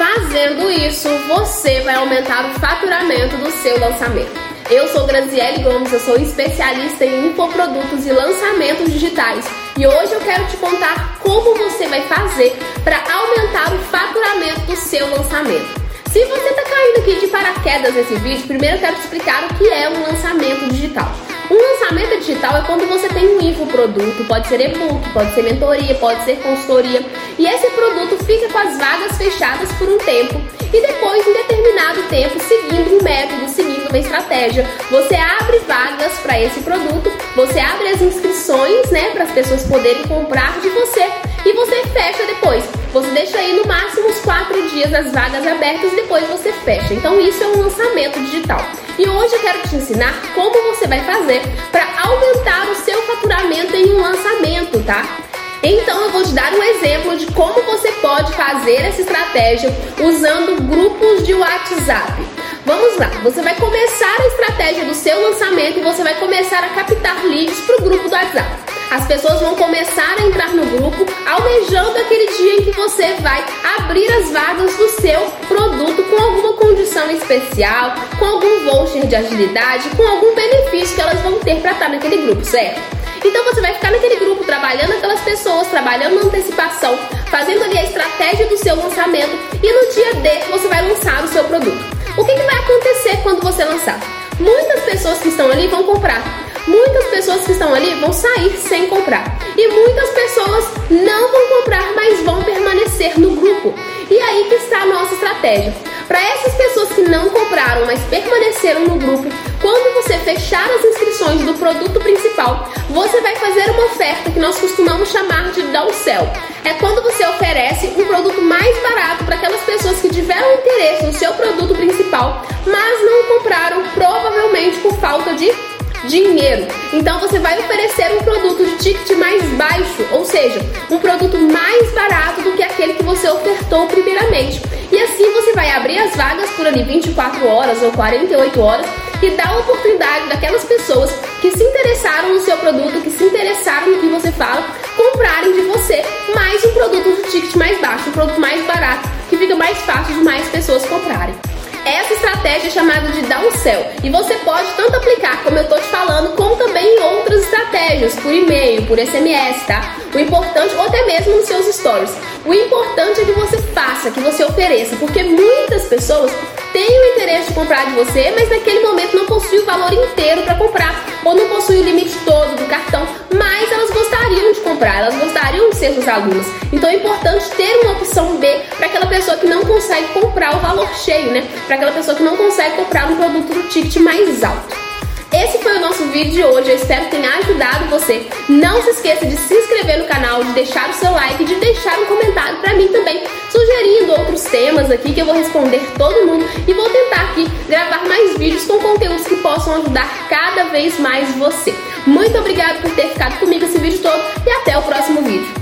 Fazendo isso, você vai aumentar o faturamento do seu lançamento. Eu sou Graziele Gomes, eu sou especialista em infoprodutos e lançamentos digitais. E hoje eu quero te contar como você vai fazer para aumentar o faturamento do seu lançamento. Se você está caindo aqui de paraquedas nesse vídeo, primeiro eu quero te explicar o que é um lançamento digital. Um lançamento digital é quando você tem um infoproduto, pode ser e-book, pode ser mentoria, pode ser consultoria, e esse produto fica com as vagas fechadas por um tempo e depois, em determinado tempo, seguindo um método, seguindo uma estratégia, você abre vagas para esse produto, você abre as inscrições, né, para as pessoas poderem comprar de você e você fecha depois. Você deixa aí no máximo uns quatro dias as vagas abertas e depois você fecha. Então isso é um lançamento digital. E hoje eu quero te ensinar como você vai fazer para aumentar o seu faturamento em um lançamento, tá? Então eu vou te dar um exemplo de como você pode fazer essa estratégia usando grupos de WhatsApp. Vamos lá, você vai começar a estratégia do seu lançamento e você vai começar a captar leads para o grupo do WhatsApp. As pessoas vão começar a entrar no grupo almejando aquele dia em que você vai abrir as vagas do seu produto com alguma condição especial, com algum voucher de agilidade, com algum benefício que elas vão ter para estar naquele grupo, certo? Então você vai ficar naquele trabalhando aquelas pessoas, trabalhando na antecipação, fazendo ali a estratégia do seu lançamento e no dia D você vai lançar o seu produto. O que, que vai acontecer quando você lançar? Muitas pessoas que estão ali vão comprar muitas pessoas que estão ali vão sair sem comprar. E muitas pessoas não vão comprar, mas vão permanecer no grupo. E aí que está a nossa estratégia. Para essas pessoas que não compraram, mas permaneceram no grupo, quando você fechar as inscrições do produto principal, você vai fazer uma oferta que nós costumamos chamar de downsell. É quando você oferece um produto mais barato para aquelas pessoas que tiveram interesse no seu produto principal, mas não compraram provavelmente por falta de dinheiro. Então você vai oferecer um produto de ticket mais baixo, ou seja, um produto mais barato do que aquele que você ofertou primeiramente. E assim você vai abrir as vagas por ali 24 horas ou 48 horas e dar a oportunidade daquelas pessoas que se interessaram no seu produto, que se interessaram no que você fala, comprarem de você mais um produto de ticket mais baixo, um produto mais barato, que fica mais fácil de mais pessoas comprarem. Essa estratégia é chamada de downsell e você pode tanto aplicar, como eu estou te falando, como também em outras estratégias, por e-mail, por SMS, tá? O importante, ou até mesmo nos seus stories. O importante é que você faça, que você ofereça, porque muitas pessoas têm o interesse de comprar de você, mas naquele momento não possui o valor inteiro para comprar, ou não possui o limite todo do cartão, mas elas gostariam de comprar, elas gostariam de ser suas alunas. Então é importante ter uma opção B para aquela pessoa que não consegue comprar o valor cheio, né? Para aquela pessoa que não consegue comprar um produto do ticket mais alto. Esse foi o nosso vídeo de hoje, eu espero que tenha ajudado você. Não se esqueça de se inscrever no canal, de deixar o seu like, de deixar um comentário para mim também, sugerindo outros temas aqui que eu vou responder todo mundo e vou tentar aqui gravar mais vídeos com conteúdos que possam ajudar cada vez mais você. Muito obrigada por ter ficado comigo esse vídeo todo e até o próximo vídeo.